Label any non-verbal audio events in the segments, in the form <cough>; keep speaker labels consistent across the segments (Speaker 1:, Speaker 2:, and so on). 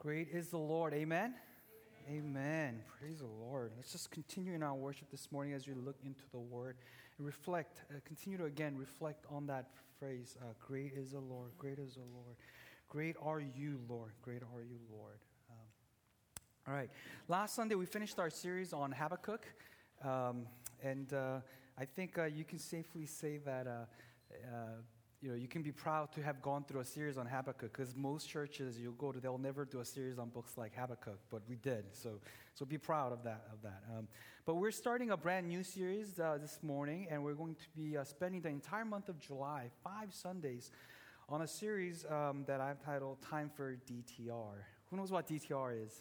Speaker 1: Great is the Lord. Amen? Amen. Amen. Praise the Lord. Let's just continue in our worship this morning as we look into the Word and reflect, uh, continue to again reflect on that phrase uh, Great is the Lord. Great is the Lord. Great are you, Lord. Great are you, Lord. Um, all right. Last Sunday, we finished our series on Habakkuk. Um, and uh, I think uh, you can safely say that uh, uh, you know, you can be proud to have gone through a series on Habakkuk because most churches you go to, they'll never do a series on books like Habakkuk, but we did. So, so be proud of that. Of that. Um, but we're starting a brand new series uh, this morning, and we're going to be uh, spending the entire month of July, five Sundays, on a series um, that I've titled "Time for DTR." Who knows what DTR is?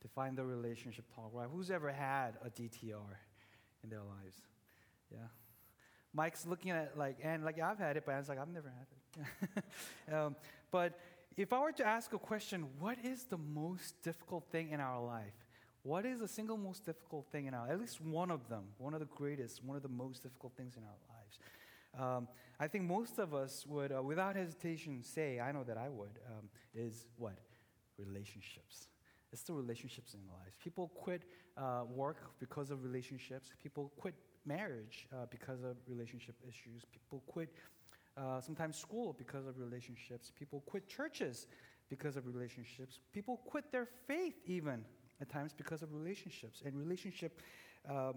Speaker 1: Define the relationship talk, right? Who's ever had a DTR in their lives? Yeah. Mike's looking at it like, and like I've had it, but I was like, I've never had it. <laughs> um, but if I were to ask a question, what is the most difficult thing in our life? What is the single most difficult thing in our, at least one of them, one of the greatest, one of the most difficult things in our lives? Um, I think most of us would, uh, without hesitation, say, I know that I would, um, is what? Relationships. It's the relationships in our lives. People quit uh, work because of relationships. People quit marriage uh, because of relationship issues. People quit uh, sometimes school because of relationships. People quit churches because of relationships. People quit their faith even at times because of relationships. And relationship um,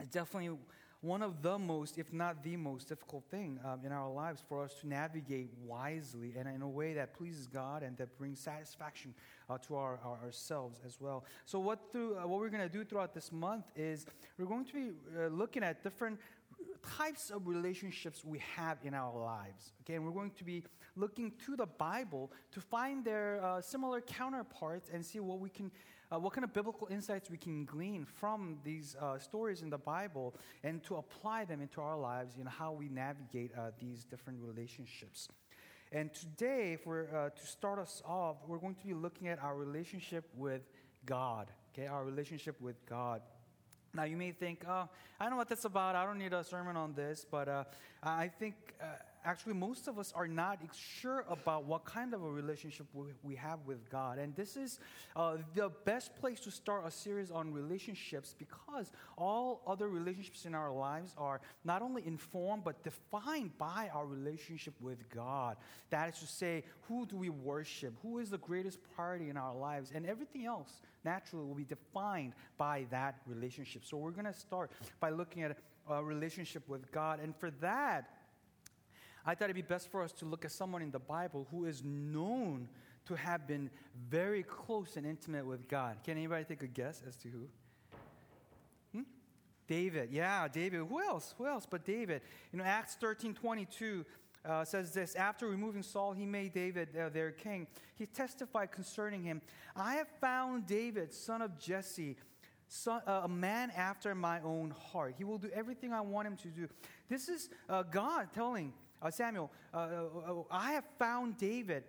Speaker 1: is definitely one of the most, if not the most difficult thing um, in our lives for us to navigate wisely and in a way that pleases God and that brings satisfaction uh, to our, our, ourselves as well. So, what, through, uh, what we're going to do throughout this month is we're going to be uh, looking at different types of relationships we have in our lives. Okay, and we're going to be looking to the Bible to find their uh, similar counterparts and see what we can uh, what kind of biblical insights we can glean from these uh, stories in the Bible and to apply them into our lives in how we navigate uh, these different relationships. And today, uh, to start us off, we're going to be looking at our relationship with God. Okay, our relationship with God. Now, you may think, oh, I know what that's about. I don't need a sermon on this. But uh, I think actually most of us are not sure about what kind of a relationship we have with God. And this is uh, the best place to start a series on relationships because all other relationships in our lives are not only informed but defined by our relationship with God. That is to say, who do we worship? Who is the greatest priority in our lives? And everything else naturally will be defined by that relationship. So we're going to start by looking at a relationship with God. And for that, I thought it'd be best for us to look at someone in the Bible who is known to have been very close and intimate with God. Can anybody take a guess as to who? Hmm? David. Yeah, David. Who else? Who else but David? You know, Acts 13 22. Uh, says this After removing Saul, he made David uh, their king. He testified concerning him I have found David, son of Jesse, son, uh, a man after my own heart. He will do everything I want him to do. This is uh, God telling uh, Samuel, uh, uh, uh, I have found David,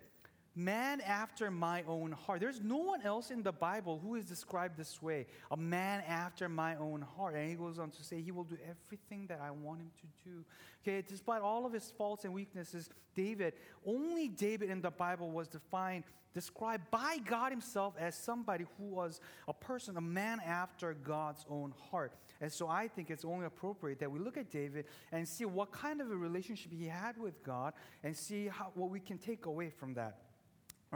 Speaker 1: man after my own heart. There's no one else in the Bible who is described this way, a man after my own heart. And he goes on to say, He will do everything that I want him to do. Okay, despite all of his faults and weaknesses, David, only David in the Bible was defined described by God Himself as somebody who was a person, a man after God's own heart. And so I think it's only appropriate that we look at David and see what kind of a relationship he had with God and see how, what we can take away from that.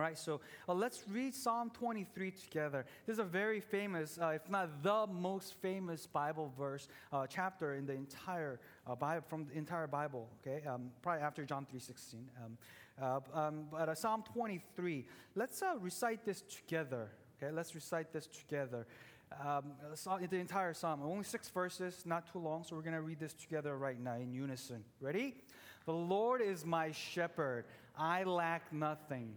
Speaker 1: All right, so uh, let's read Psalm 23 together. This is a very famous, uh, if not the most famous Bible verse uh, chapter in the entire uh, Bible, from the entire Bible. Okay, um, probably after John 3:16. Um, uh, um, but uh, Psalm 23. Let's recite this together. Okay, let's recite this together. Um, the entire psalm, only six verses, not too long, so we're going to read this together right now in unison. Ready? The Lord is my shepherd; I lack nothing.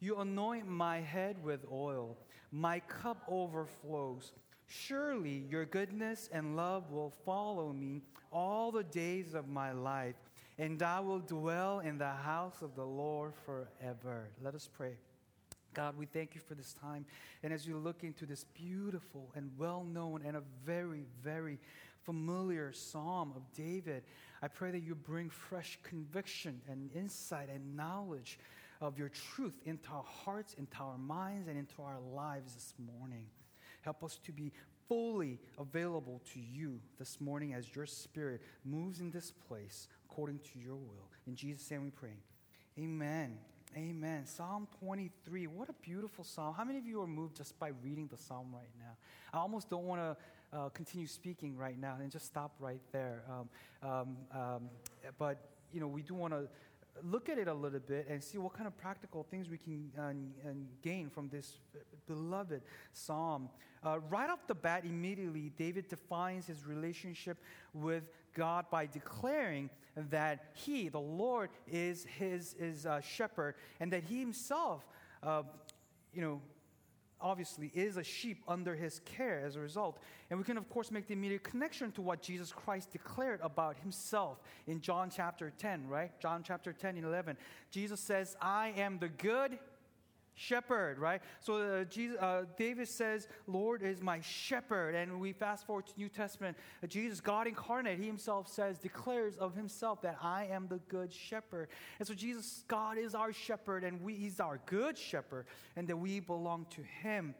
Speaker 1: You anoint my head with oil, my cup overflows. Surely your goodness and love will follow me all the days of my life, and I will dwell in the house of the Lord forever. Let us pray. God, we thank you for this time. And as we look into this beautiful and well known and a very, very familiar psalm of David, I pray that you bring fresh conviction and insight and knowledge of your truth into our hearts, into our minds, and into our lives this morning. Help us to be fully available to you this morning as your spirit moves in this place according to your will. In Jesus' name we pray. Amen. Amen. Psalm 23. What a beautiful psalm. How many of you are moved just by reading the psalm right now? I almost don't want to uh, continue speaking right now and just stop right there. Um, um, um, but, you know, we do want to look at it a little bit and see what kind of practical things we can uh, gain from this beloved psalm. Uh, right off the bat, immediately, David defines his relationship with God by declaring that he, the Lord, is his, his uh, shepherd and that he himself, uh, you know, obviously is a sheep under his care as a result. And we can, of course, make the immediate connection to what Jesus Christ declared about himself in John chapter 10, right? John chapter 10 and 11. Jesus says, I am the good shepherd, right? So uh, Jesus, uh, David says, Lord is my shepherd. And we fast forward to New Testament. Uh, Jesus, God incarnate, he himself says, declares of himself that I am the good shepherd. And so Jesus, God is our shepherd, and we, he's our good shepherd, and that we belong to him.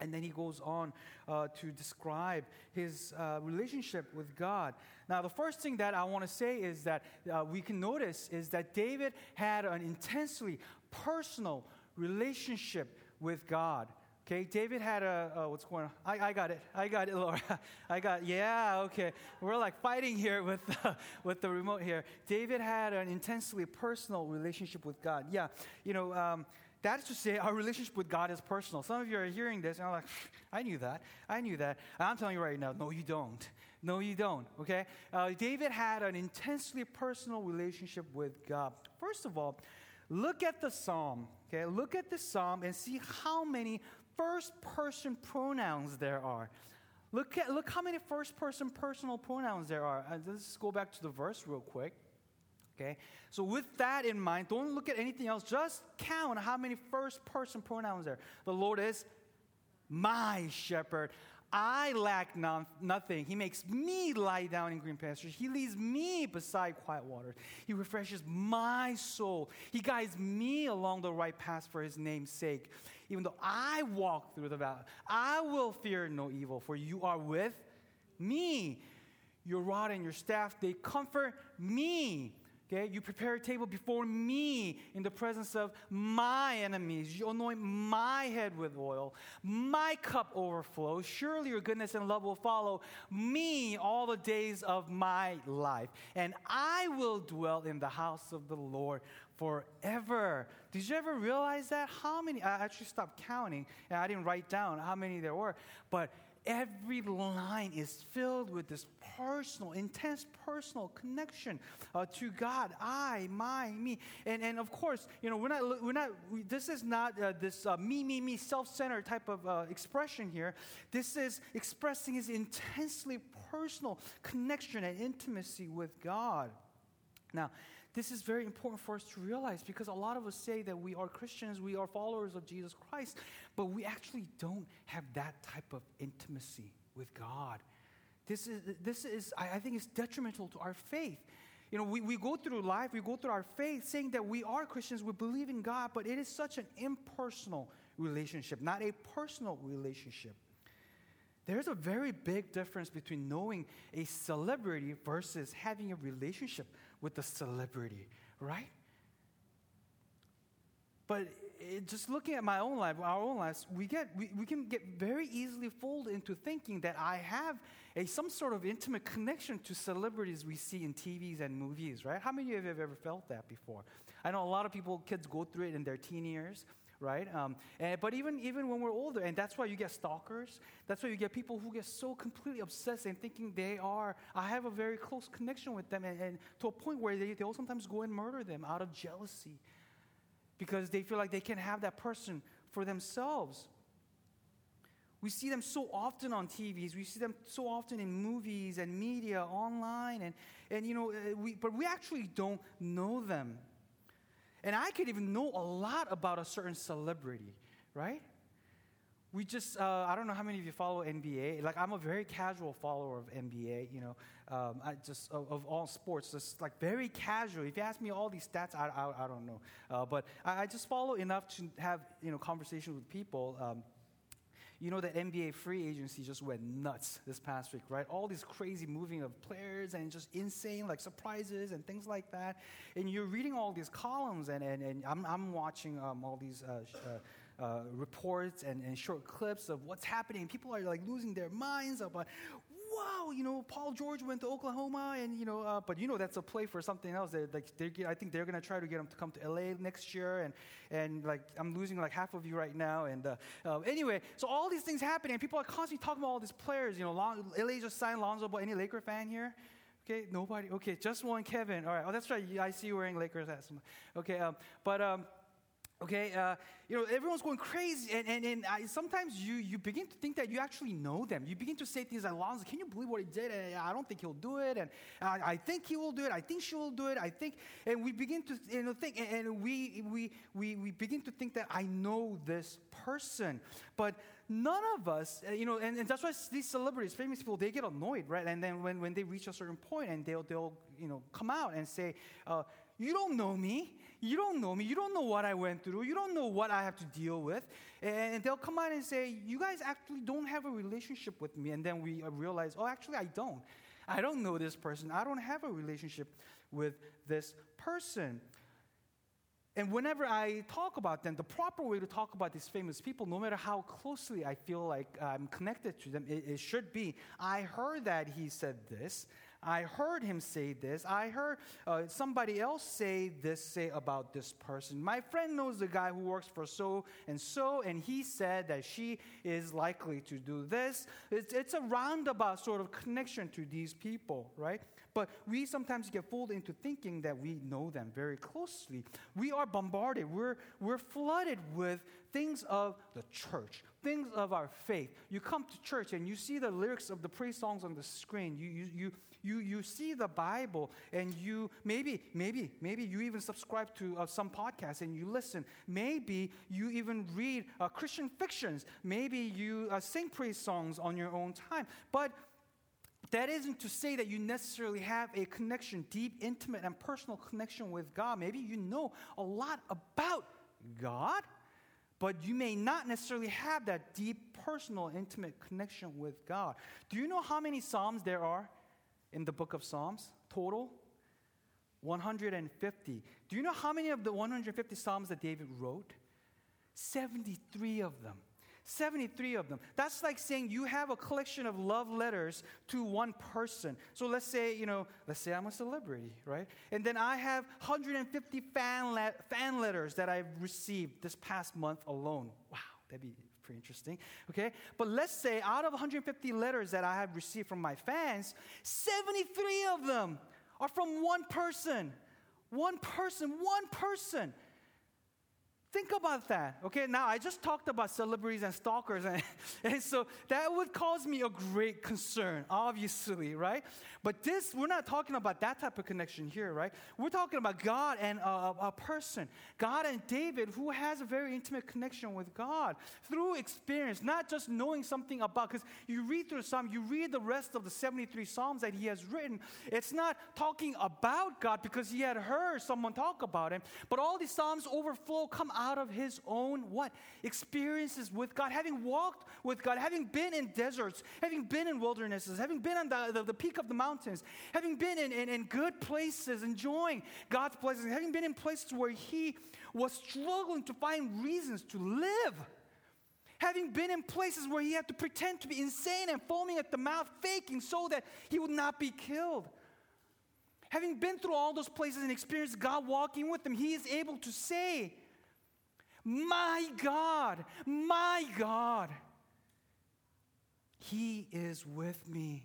Speaker 1: And then he goes on uh, to describe his uh, relationship with God. Now, the first thing that I want to say is that uh, we can notice is that David had an intensely personal relationship with God. Okay, David had a, uh, what's going on? I, I got it. I got it, <laughs> Laura. I got, yeah, okay. We're like fighting here with, uh, <laughs> with the remote here. David had an intensely personal relationship with God. Yeah, you know, um, that is to say, our relationship with God is personal. Some of you are hearing this and I'm like, I knew that. I knew that. I'm telling you right now, no, you don't. No, you don't, okay? Uh, David had an intensely personal relationship with God. First of all, look at the psalm. Okay, look at the psalm and see how many first person pronouns there are. Look, at, look how many first person personal pronouns there are. Uh, let's go back to the verse real quick. Okay, so with that in mind, don't look at anything else. Just count how many first person pronouns there. The Lord is my shepherd. I lack non- nothing. He makes me lie down in green pastures. He leads me beside quiet waters. He refreshes my soul. He guides me along the right path for his name's sake. Even though I walk through the valley, I will fear no evil, for you are with me. Your rod and your staff, they comfort me. Okay, you prepare a table before me in the presence of my enemies. You anoint my head with oil. My cup overflows. Surely your goodness and love will follow me all the days of my life. And I will dwell in the house of the Lord forever. Did you ever realize that? How many? I actually stopped counting and I didn't write down how many there were. But every line is filled with this personal, intense personal connection uh, to God. I, my, me. And, and of course, you know, we're not, we're not we, this is not uh, this uh, me, me, me, self centered type of uh, expression here. This is expressing his intensely personal connection and intimacy with God. Now, this is very important for us to realize because a lot of us say that we are Christians, we are followers of Jesus Christ, but we actually don't have that type of intimacy with God. This is, this is I think, it's detrimental to our faith. You know, we, we go through life, we go through our faith saying that we are Christians, we believe in God, but it is such an impersonal relationship, not a personal relationship. There's a very big difference between knowing a celebrity versus having a relationship with the celebrity, right? But it, just looking at my own life, our own lives, we, get, we, we can get very easily fooled into thinking that I have a, some sort of intimate connection to celebrities we see in TVs and movies, right? How many of you have ever felt that before? I know a lot of people, kids go through it in their teen years, right? Um, and, but even, even when we're older, and that's why you get stalkers, that's why you get people who get so completely obsessed and thinking they are, I have a very close connection with them, and, and to a point where they, they'll sometimes go and murder them out of jealousy because they feel like they can have that person for themselves. We see them so often on TVs. We see them so often in movies and media, online, and, and you know, uh, we, but we actually don't know them. And I could even know a lot about a certain celebrity, right? we just uh, i don't know how many of you follow nba like i'm a very casual follower of nba you know. Um, I just of, of, all sports just like very casual. If you ask me all these stats i, I, I don't know. Uh, but I, I, just follow enough to have you know conversations with people. Um, you know, that NBA free agency just went nuts this past week, right? All these crazy moving of players and just insane, like surprises and things like that. And you're reading all these columns, and, and, and I'm, I'm watching um, all these uh, uh, uh, reports and, and, short clips of what's happening. People are like losing their minds about, wow, you know, Paul George went to Oklahoma, and you know, uh, but you know that's a play for something else. They're, like, they're, I think they're gonna try to get him to come to LA next year, and and like I'm losing like half of you right now. And uh, uh, anyway, so all these things happening, and people are constantly talking about all these players. You know, Lon- LA just signed Lonzo Ball. Any Laker fan here? Okay, nobody. Okay, just one Kevin. All right. Oh, that's right. I see you wearing Lakers hats. Okay, um, but. Um, Okay, uh, you know, everyone's going crazy, and, and, and I, sometimes you, you begin to think that you actually know them. You begin to say things like, Lonzo, can you believe what he did? And I don't think he'll do it, and I, I think he will do it. I think she will do it. I think, and we begin to you know, think, and, and we, we, we, we begin to think that I know this person. But none of us, uh, you know, and, and that's why these celebrities, famous people, they get annoyed, right? And then when, when they reach a certain point and they'll, they'll you know, come out and say, uh, you don't know me. You don't know me. You don't know what I went through. You don't know what I have to deal with. And they'll come out and say, You guys actually don't have a relationship with me. And then we realize, Oh, actually, I don't. I don't know this person. I don't have a relationship with this person. And whenever I talk about them, the proper way to talk about these famous people, no matter how closely I feel like I'm connected to them, it, it should be I heard that he said this. I heard him say this. I heard uh, somebody else say this, say about this person. My friend knows the guy who works for so and so, and he said that she is likely to do this. It's, it's a roundabout sort of connection to these people, right? But we sometimes get fooled into thinking that we know them very closely. We are bombarded, we're, we're flooded with things of the church, things of our faith. You come to church and you see the lyrics of the praise songs on the screen. You, you, you, you, you see the Bible and you maybe, maybe, maybe you even subscribe to uh, some podcasts and you listen. Maybe you even read uh, Christian fictions. Maybe you uh, sing praise songs on your own time. But that isn't to say that you necessarily have a connection, deep, intimate, and personal connection with God. Maybe you know a lot about God, but you may not necessarily have that deep, personal, intimate connection with God. Do you know how many Psalms there are in the book of Psalms total? 150. Do you know how many of the 150 Psalms that David wrote? 73 of them. 73 of them. That's like saying you have a collection of love letters to one person. So let's say, you know, let's say I'm a celebrity, right? And then I have 150 fan, le- fan letters that I've received this past month alone. Wow, that'd be pretty interesting. Okay? But let's say out of 150 letters that I have received from my fans, 73 of them are from one person. One person, one person. Think about that. Okay, now I just talked about celebrities and stalkers, <laughs> and, and, so that would cause me a great concern, obviously, right? But this, we're not talking about that type of connection here, right? We're talking about God and a, a person. God and David, who has a very intimate connection with God through experience, not just knowing something about, because you read through Psalm, you read the rest of the 73 Psalms that he has written. It's not talking about God because he had heard someone talk about him, but all these Psalms overflow, come out out of his own what? Experiences with God, having walked with God, having been in deserts, having been in wildernesses, having been on the, the, the peak of the mountains, having been in, in, in good places, enjoying God's blessings, having been in places where he was struggling to find reasons to live having been in places where he had to pretend to be insane and foaming at the mouth, faking so that he would not be killed. Having been through all those places and experienced God walking with him, he is able to say, my God, my God, He is with me.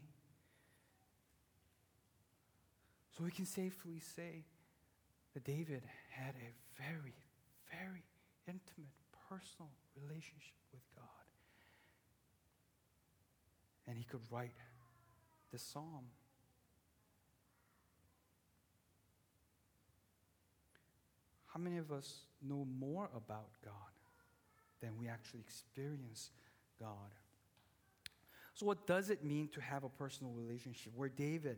Speaker 1: So we can safely say that David had a very, very intimate, personal relationship with God. And he could write this psalm. How many of us know more about God than we actually experience God? So, what does it mean to have a personal relationship? Where David,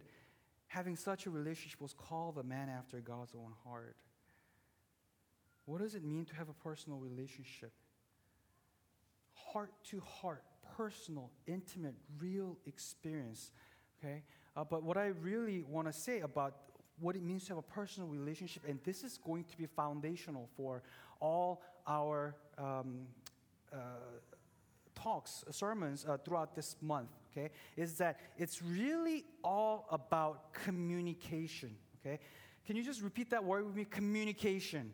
Speaker 1: having such a relationship, was called a man after God's own heart. What does it mean to have a personal relationship? Heart to heart, personal, intimate, real experience. Okay? Uh, but what I really want to say about what it means to have a personal relationship, and this is going to be foundational for all our um, uh, talks, uh, sermons uh, throughout this month, okay, is that it's really all about communication, okay? Can you just repeat that word with me? Communication.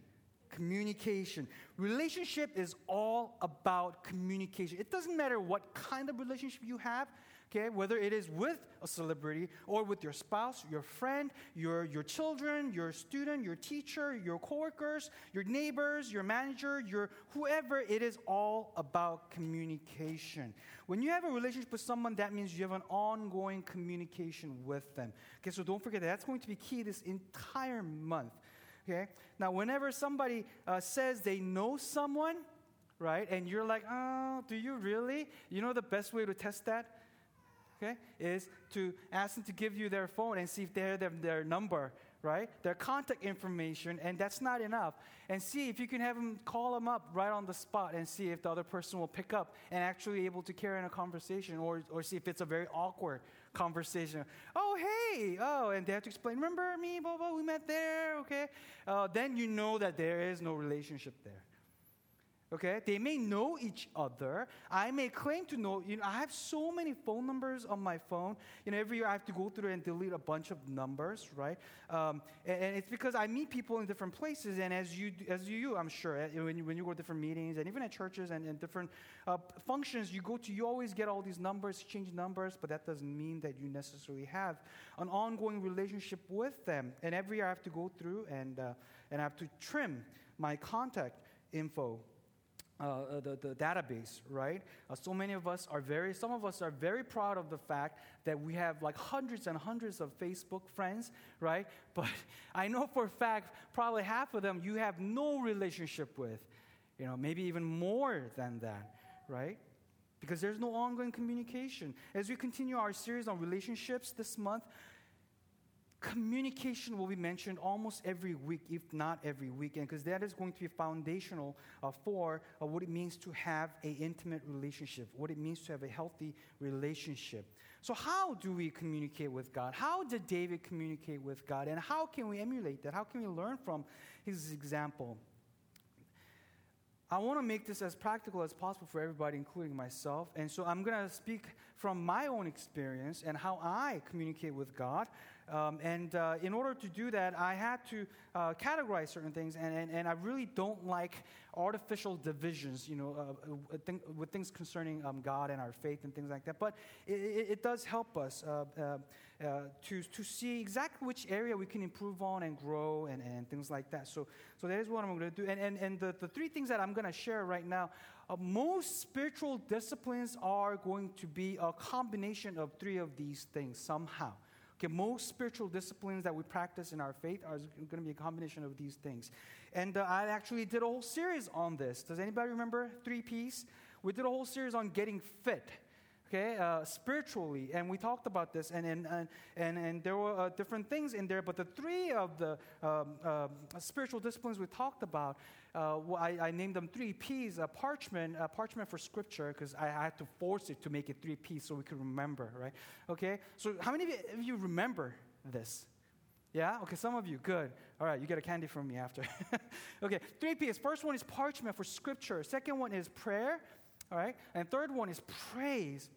Speaker 1: Communication. Relationship is all about communication. It doesn't matter what kind of relationship you have, okay? Whether it is with a celebrity or with your spouse, your friend, your, your children, your student, your teacher, your coworkers, your neighbors, your manager, your whoever, it is all about communication. When you have a relationship with someone, that means you have an ongoing communication with them. Okay, so don't forget that. That's going to be key this entire month. Okay? Now, whenever somebody uh, says they know someone, right, and you're like, oh, do you really? You know the best way to test that? Okay, is to ask them to give you their phone and see if they have their, their number, right? Their contact information, and that's not enough. And see if you can have them call them up right on the spot and see if the other person will pick up and actually able to carry on a conversation or, or see if it's a very awkward conversation. Oh, hey, oh, and they have to explain, remember me, blah, blah, we met there, okay? Uh, then you know that there is no relationship there. Okay, they may know each other. I may claim to know. You know, I have so many phone numbers on my phone. You know, every year I have to go through and delete a bunch of numbers, right? Um, and, and, it's because I meet people in different places, and as you as you, I'm sure, eh, when you, when you go to different meetings and even at churches and, and different uh, functions, you go to, you always get all these numbers, change numbers, but that doesn't mean that you necessarily have an ongoing relationship with them. And every year I have to go through and uh, and I have to trim my contact info uh, the, the database, right? Uh, so many of us are very, some of us are very proud of the fact that we have like hundreds and hundreds of Facebook friends, right? <laughs> But I know for a fact, probably half of them you have no relationship with, you know, maybe even more than that, right? Because there's no ongoing communication. As we continue our series on relationships this month, communication will be mentioned almost every week, if not every weekend, because that is going to be foundational uh, for uh, what it means to have an intimate relationship, what it means to have a healthy relationship. So, how do we communicate with God? How did David communicate with God? And how can we emulate that? How can we learn from his example? I want to make this as practical as possible for everybody, including myself. And so I'm going to speak from my own experience and how I communicate with God. Um, and uh, in order to do that, I had to uh, categorize certain things, and, and, and I really don't like artificial divisions, you know, uh, uh with things concerning um, God and our faith and things like that. But it, it, it does help us uh, uh, to, to see exactly which area we can improve on and grow and, and things like that. So, so that is what I'm going to do. And, and, and the, the three things that I'm going to share right now most spiritual disciplines are going to be a combination of three of these things somehow. Okay, most spiritual disciplines that we practice in our faith are going to be a combination of these things. And uh, I actually did a whole series on this. Does anybody remember three P's? We did a whole series on getting fit okay, uh, spiritually. And we talked about this, and, and, and, and there were uh, different things in there, but the three of the um, uh, spiritual disciplines we talked about, uh, I, I, named them three P's uh, parchment, uh, parchment for scripture, because I, I, had to force it to make it three P's so we could remember, right? Okay, so how many of you remember this? Yeah? Okay, some of you. Good. All right, you get a candy from me after. <laughs> okay, three P's. First one is parchment for scripture. Second one is prayer. All right? And third one is praise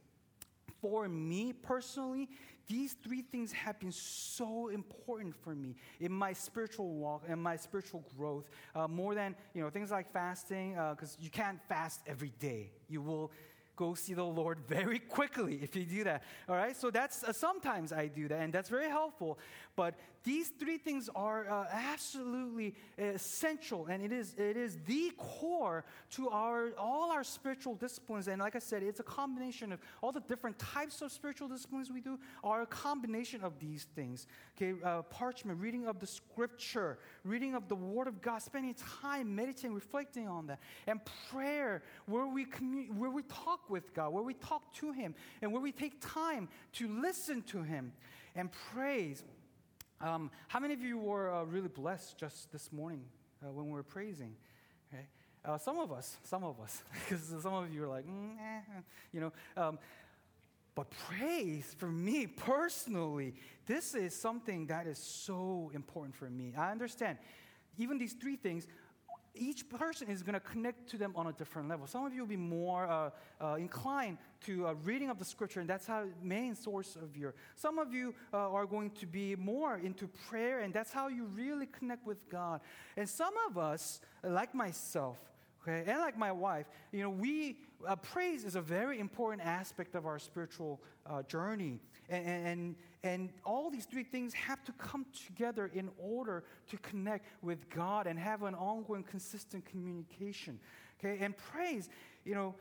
Speaker 1: for me personally, these three things have been so important for me in my spiritual walk and my spiritual growth, uh, more than you know things like fasting, because uh, you can't fast every day. You will go see the Lord <laughs> very quickly if you do that. All right? So that's uh, sometimes I do that, and that's very helpful. But these three things are uh, absolutely essential, and it is, it is the core to our, all our spiritual disciplines. And like I said, it's a combination of all the different types of spiritual disciplines we do are a combination of these things. Okay, uh, parchment, reading of the scripture, reading of the Word of God, spending time meditating, reflecting on that, and prayer, where we commun- where we talk with God, where we talk to Him, and where we take time to listen to Him, and praise. Um, how many of you were uh, really blessed just this morning uh, when we were praising? Okay? Uh, some of us, some of us, <laughs> because some of you are like, mm, eh, you know. Um, but praise for me personally, this is something that is so important for me. I understand. Even these three things, each person is going to connect to them on a different level. Some of you will be more uh, uh, inclined to uh, reading of the scripture, and that's how main source of your. Some of you uh, are going to be more into prayer, and that's how you really connect with God. And some of us, like myself, okay, and like my wife, you know, we uh, praise is a very important aspect of our spiritual uh, journey, and, and and all these three things have to come together in order to connect with God and have an ongoing, consistent communication. Okay, and praise, you know,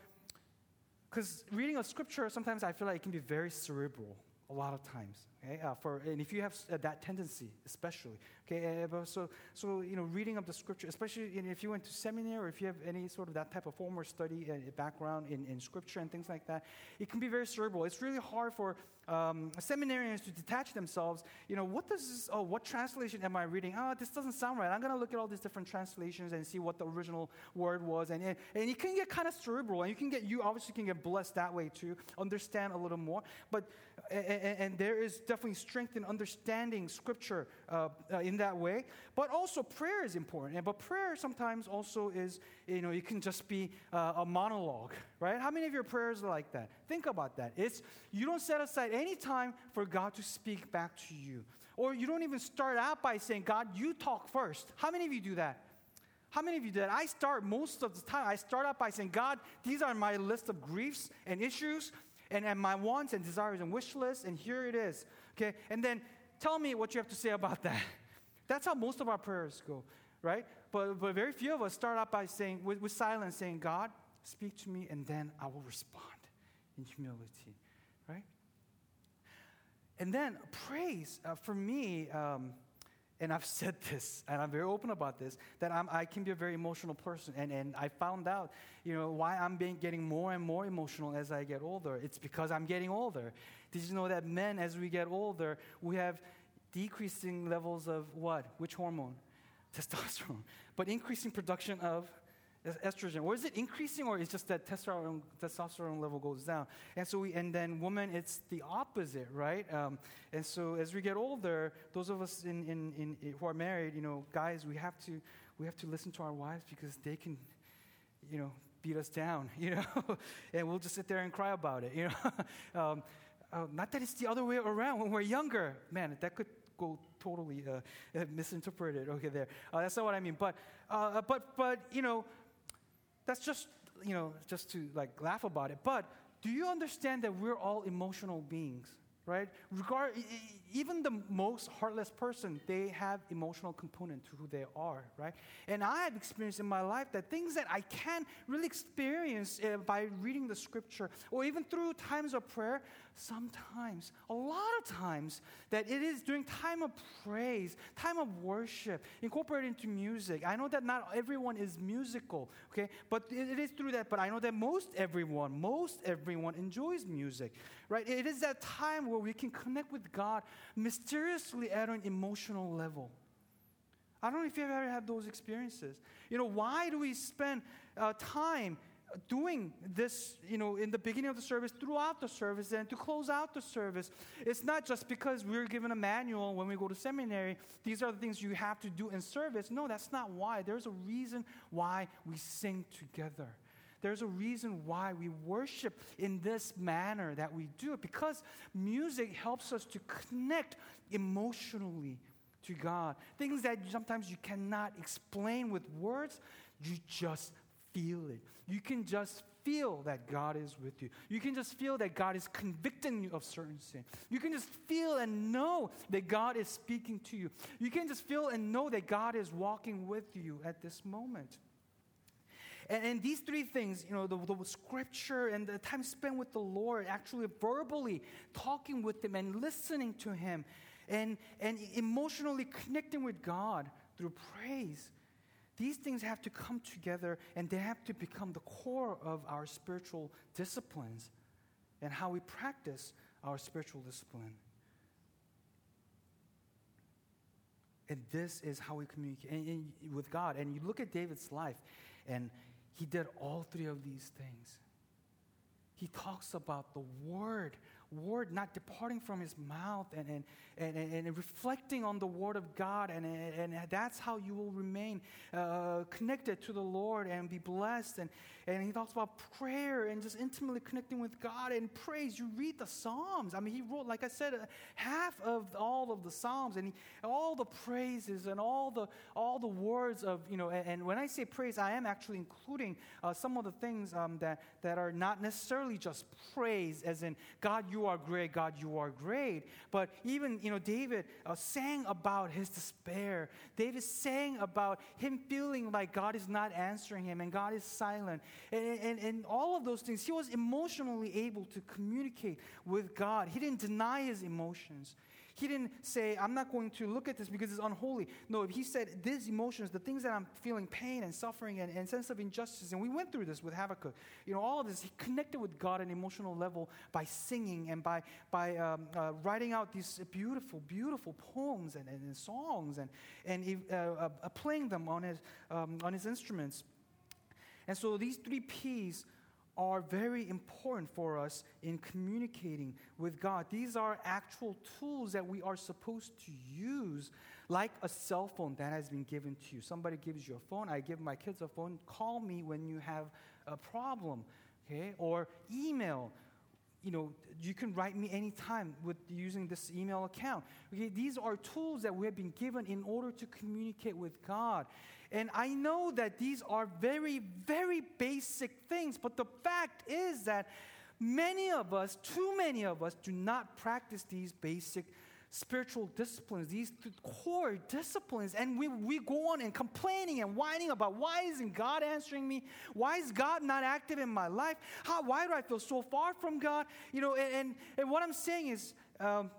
Speaker 1: because reading a scripture sometimes I feel like it can be very cerebral a lot of times. Okay, uh, for and if you have uh, that tendency, especially, okay. Uh, so so you know, reading of the scripture, especially if you went to seminary or if you have any sort of that type of formal study uh, background in, in scripture and things like that, it can be very cerebral. It's really hard for um, seminarians to detach themselves. You know, what does this, oh, what translation am I reading? Oh, this doesn't sound right. I'm going to look at all these different translations and see what the original word was. And, and, and you can get kind of cerebral, and you can get, you obviously can get blessed that way too, understand a little more. But, and, and there is definitely strength in understanding scripture uh, uh, in that way. But also, prayer is important. But prayer sometimes also is, you know, you can just be uh, a monologue, right? How many of your prayers are like that? Think about that. It's, you don't set aside any time for God to speak back to you. Or you don't even start out by saying, God, you talk first. How many of you do that? How many of you do that? I start most of the time, I start out by saying, God, these are my list of griefs and issues and, and my wants and desires and wish lists, and here it is. Okay? And then tell me what you have to say about <laughs> that. That's how most of our prayers go, right? But, but very few of us start out by saying, with, with silence, saying, God, speak to me, and then I will respond in humility, right? And then praise, uh, for me, um, and I've said <laughs> this, and I'm very open about this, that I'm, i can be a very emotional person. And, and I found out, you know, why I'm being, getting more and more emotional as I get older. It's because I'm getting older. Did you know that men, as we get older, we have decreasing levels of what? Which hormone? <laughs> Testosterone. But increasing production of estrogen. Or is it increasing or is just that testosterone, testosterone level goes down? And so we and then women it's the opposite right? Um, and so as we get older those of us in, in, in, who are married you know guys we have to we have to listen to our wives because they can you know beat us down <laughs> you know? And we'll just sit there and cry about it you know? <laughs> Um, uh, not that it's the other way around. When we're younger man that could go totally uh, misinterpreted. Okay there. Uh, that's not what i mean. But uh, but but you know that's just, you know, just to like laugh about it. But do you understand that we're all emotional beings? right? Regard, even the most heartless person, they have emotional component to who they are, right? And I have experienced in my life that things that I can't really experience uh, by reading the scripture or even through times of prayer, sometimes, a lot of times, that it is during time of praise, time of worship, incorporated into music. I know that not everyone is musical, okay? But it, it is through that, but I know that most everyone, most everyone enjoys music, right? It is that time where we can connect with God mysteriously at an emotional level. I don't know if you've ever had those experiences. You know, why do we spend uh, time doing this, you know, in the beginning of the service, throughout the service, and to close out the service? It's not just because we're given a manual when we go to seminary, these are the things you have to do in service. No, that's not why. There's a reason why we sing together. There's a reason why we worship in this manner that we do it because music helps us to connect emotionally to God. Things that sometimes you cannot explain with words, you just feel it. You can just feel that God is with you. You can just feel that God is convicting you of certain sin. You can just feel and know that God is speaking to you. You can just feel and know that God is walking with you at this moment. And, and these three things, you know, the, the scripture and the time spent with the Lord, actually verbally talking with Him and listening to Him and, and emotionally connecting with God through praise. These things have to come together and they have to become the core of our spiritual disciplines and how we practice our spiritual discipline. And this is how we communicate with God. And you look at David's life, and he did all three of these things. He talks about the word word not departing from his mouth and, and, and, and, reflecting on the word of God. And, and, that's how you will remain uh, connected to the Lord and be blessed. And, and he talks about prayer and just intimately connecting with God and praise. You read the Psalms. I mean, he wrote, like I said, uh, half of all of the Psalms and he, all the praises and all the, all the words of, you know, and, and when I say praise, I am actually including uh, some of the things um, that, that are not necessarily just praise, as in, God, you are great, God, you are great. But even, you know, David uh, sang about his despair. David sang about him feeling like God is not answering him and God is silent. And, and, and all of those things, he was emotionally able to communicate with God. He didn't deny his emotions. He didn't say, I'm not going to look at this because it's unholy. No, he said, these emotions, the things that I'm feeling pain and suffering and, and sense of injustice, and we went through this with Habakkuk. You know, all of this, he connected with God at an emotional level by singing and by, by um, uh, writing out these beautiful, beautiful poems and, and, and songs and, and uh, uh, playing them on his, um, on his instruments. And so these three P's are very important for us in communicating with God. These are actual tools that we are supposed to use, like a cell phone that has been given to you. Somebody gives you a phone, I give my kids a phone, call me when you have a problem, okay? Or email. You know, you can write me anytime with using this email account. Okay, these are tools that we have been given in order to communicate with God. And I know that these are very, very basic things, but the fact is that many of us, too many of us, do not practice these basic spiritual disciplines, these core disciplines. And we, we go on and complaining and whining about why isn't God answering me? Why is God not active in my life? How, why do I feel so far from God? You know, and, and, and what I'm saying is, um,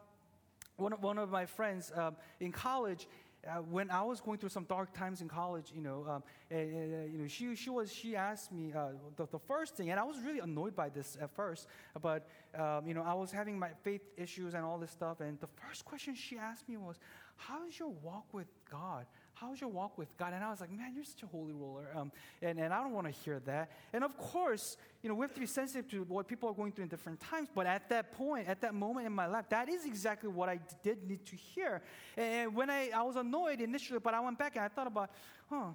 Speaker 1: one, of, one of my friends um, in college, uh, when I was going through some dark times in college, you know, um, uh, you know, she, she was she asked me uh, the, the first thing, and I was really annoyed by this at first, but um, you know, I was having my faith issues and all this stuff, and the first question she asked me was, "How is your walk with God?" how's your walk with God? And I was like, man, you're such a holy roller. Um, and, and I don't want to hear that. And of course, you know, we have to be sensitive to what people are going through in different times. But at that point, at that moment in my life, that is exactly what I did need to hear. And when I, I was annoyed initially, but I went back and I thought about, huh,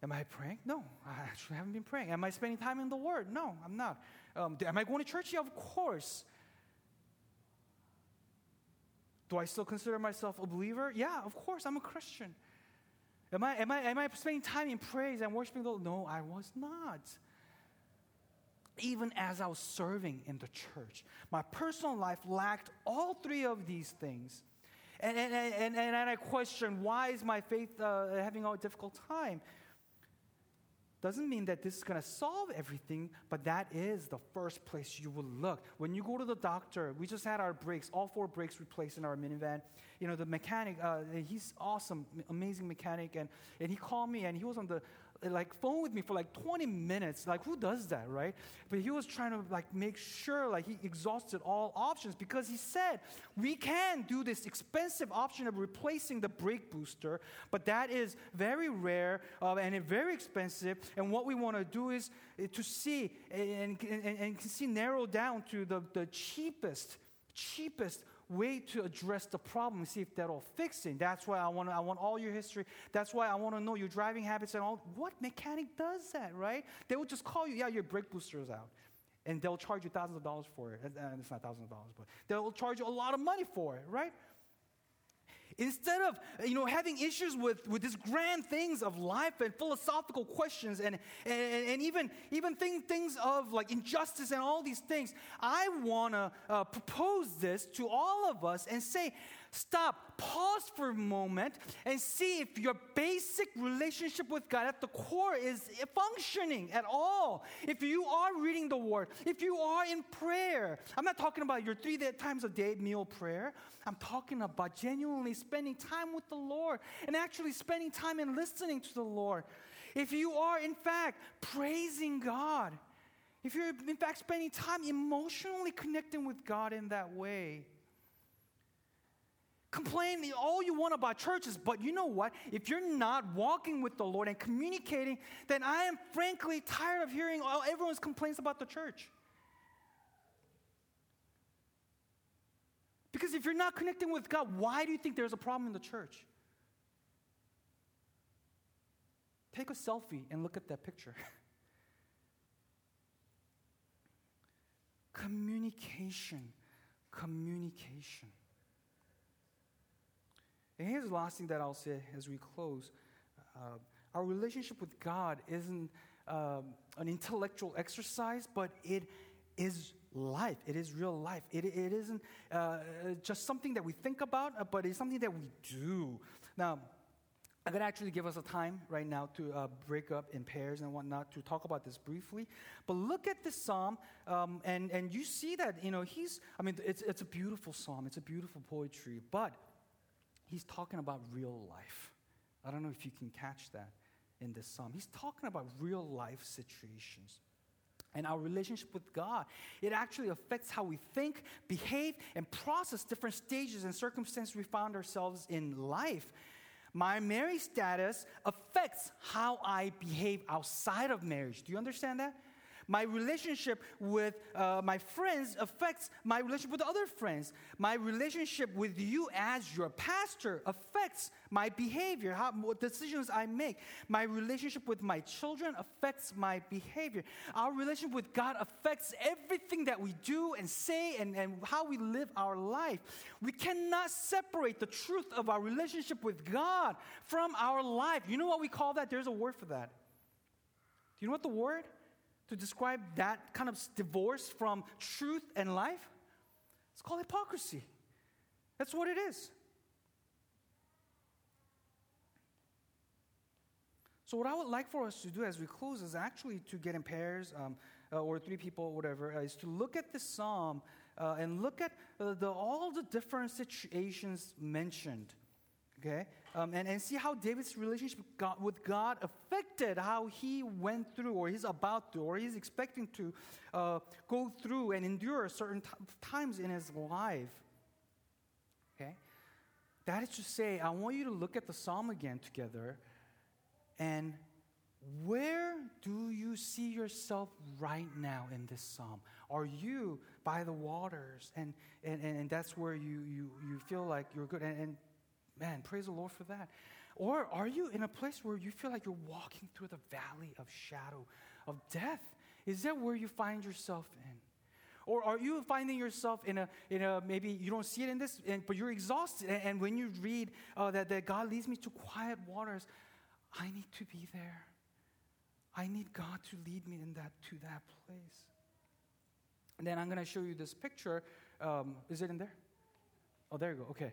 Speaker 1: am I praying? No, I actually haven't been praying. Am I spending time in the Word? No, I'm not. Um, am I going to church? Yeah, of course. Do I still consider myself a believer? Yeah, of course, I'm a Christian. Am I, am I, am I spending time in praise and worshiping the Lord? No, I was not. Even as I was serving in the church, my personal life lacked all three of these things. And, and, and, and, and I question why is my faith uh, having a difficult time? Doesn't mean that this is going to solve everything, but that is the first place you will look. When you go to the doctor, we just had our brakes, all four brakes replaced in our minivan. You know, the mechanic, uh, he's awesome, amazing mechanic, and, and he called me and he was on the like phone with me for like 20 minutes. Like who does that, right? But he was trying to like make sure like he exhausted all options because he said we can do this expensive option of replacing the brake booster, but that is very rare uh, and very expensive. And what we want to do is uh, to see and, and, and see narrow down to the, the cheapest, cheapest way to address the problem see if that'll fix it. That's why I want I want all your history. That's why I want to know your driving habits and all. What mechanic does that, right? They will just call you, yeah, your brake booster is out. And they'll charge you thousands of dollars for it. And it's not thousands of dollars, but they'll charge you a lot of money for it, right? Instead of you know having issues with, with these grand things of life and philosophical questions and, and, and even, even thing, things of like injustice and all these things, I want to uh, propose this to all of us and say, stop, pause for a moment, and see if your basic relationship with God at the core is functioning at all. If you are reading the Word, if you are in prayer, I'm not talking about your three times a day meal prayer. I'm talking about genuinely spending time with the Lord and actually spending time and listening to the Lord. If you are, in fact, praising God, if you're, in fact, spending time emotionally connecting with God in that way, Complain all you want about churches, but you know what? If you're not walking with the Lord and communicating, then I am frankly tired of hearing all, everyone's complaints about the church. Because if you're not connecting with God, why do you think there's a problem in the church? Take a selfie and look at that picture. <laughs> communication, communication. And here's the last thing that I'll say as we close uh, our relationship with God isn't um, an intellectual exercise, but it is life. It is real life. It, it isn't uh, just something that we think about, uh, but it's something that we do. Now, I'm going to actually give us a time right now to uh, break up in pairs and whatnot to talk about this briefly. But look at this psalm, um, and, and you see that, you know, he's, I mean, it's, it's a beautiful psalm, it's a beautiful poetry, but he's talking about real life. I don't know if you can catch that in this psalm. He's talking about real life situations. And our relationship with God, it actually affects how we think, behave, and process different stages and circumstances we found ourselves in life. My marriage status affects how I behave outside of marriage. Do you understand that? My relationship with uh, my friends affects my relationship with other friends. My relationship with you as your pastor affects my behavior, how, what decisions I make. My relationship with my children affects my behavior. Our relationship with God affects everything that we do and say and, and how we live our life. We cannot separate the truth of our relationship with God from our life. You know what we call that? There's a word for that. Do you know what the word? To describe that kind of divorce from truth and life? It's called hypocrisy. That's what it is. So, what I would like for us to do as we close is actually to get in pairs um, uh, or three people, whatever, uh, is to look at this psalm uh, and look at uh, the, all the different situations mentioned. Okay? Um, and, and see how David's relationship with God, with God, affected how he went through, or he's about to, or he's expecting to uh, go through and endure certain t- times in his life. Okay? That is to say, I want you to look at the psalm again together and where do you see yourself right now in this psalm? Are you by the waters and, and, and that's where you, you, you feel like you're good? And, and Man, praise the Lord for that. Or are you in a place where you feel like you're walking through the valley of shadow of death? Is that where you find yourself in? Or are you finding yourself in a, in a maybe you don't see it in this, and, but you're exhausted. And, and when you read uh, that, that God leads me to quiet waters, I need to be there. I need God to lead me in that to that place. And then I'm going to show you this picture. Um, is it in there? Oh, there you go. Okay.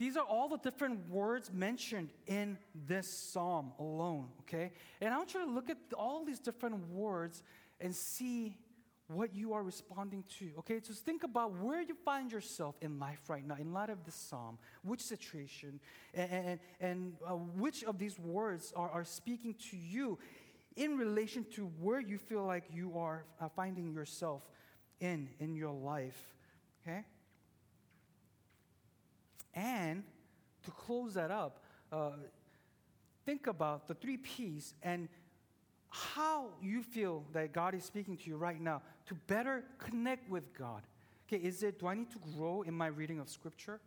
Speaker 1: These are all the different words mentioned in this psalm alone, okay? And I want you to look at all these different words and see what you are responding to, okay? Just think about where you find yourself in life right now, in light of this psalm, which situation, and, and, and uh, which of these words are, are speaking to you in relation to where you feel like you are uh, finding yourself in in your life, okay? And to close that up, uh, think about the three P's and how you feel that God is speaking to you right now to better connect with God. Okay, is it, do I need to grow in my reading of Scripture?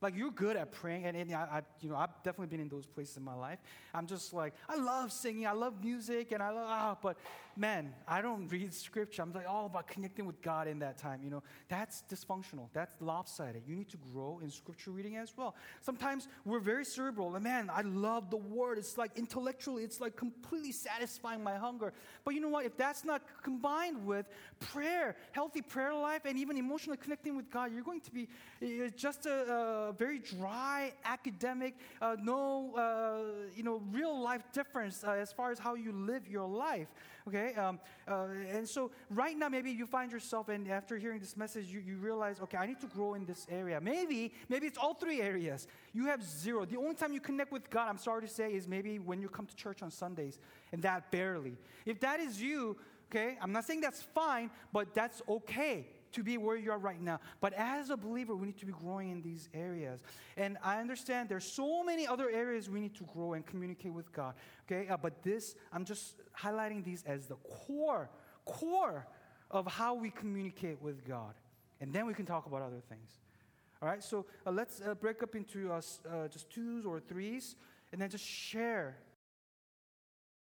Speaker 1: Like you're good at praying, and, and I, I, you know, I've definitely been in those places in my life. I'm just like, I love singing, I love music, and I love, ah, but man, I don't read scripture. I'm like all about connecting with God in that time. You know, that's dysfunctional. That's lopsided. You need to grow in scripture reading as well. Sometimes we're very cerebral. And man, I love the word. It's like intellectually, it's like completely satisfying my hunger. But you know what? If that's not combined with prayer, healthy prayer life, and even emotionally connecting with God, you're going to be just a, a very dry academic, uh, no, uh, you know, real life difference uh, as far as how you live your life. Okay? Um, uh, and so right now, maybe you find yourself, and after hearing this message, you, you realize, okay, I need to grow in this area. Maybe, maybe it's all three areas. You have zero. The only time you connect with God, I'm sorry to say, is maybe when you come to church on Sundays, and that barely. If that is you, okay, I'm not saying that's fine, but that's okay to be where you are right now. But as a believer, we need to be growing in these areas. And I understand there's so many other areas we need to grow and communicate with God. Okay, uh, but this, I'm just highlighting these as the core, core of how we communicate with God. And then we can talk about other things. All right, so uh, let's uh, break up into uh, uh just twos or threes and then just share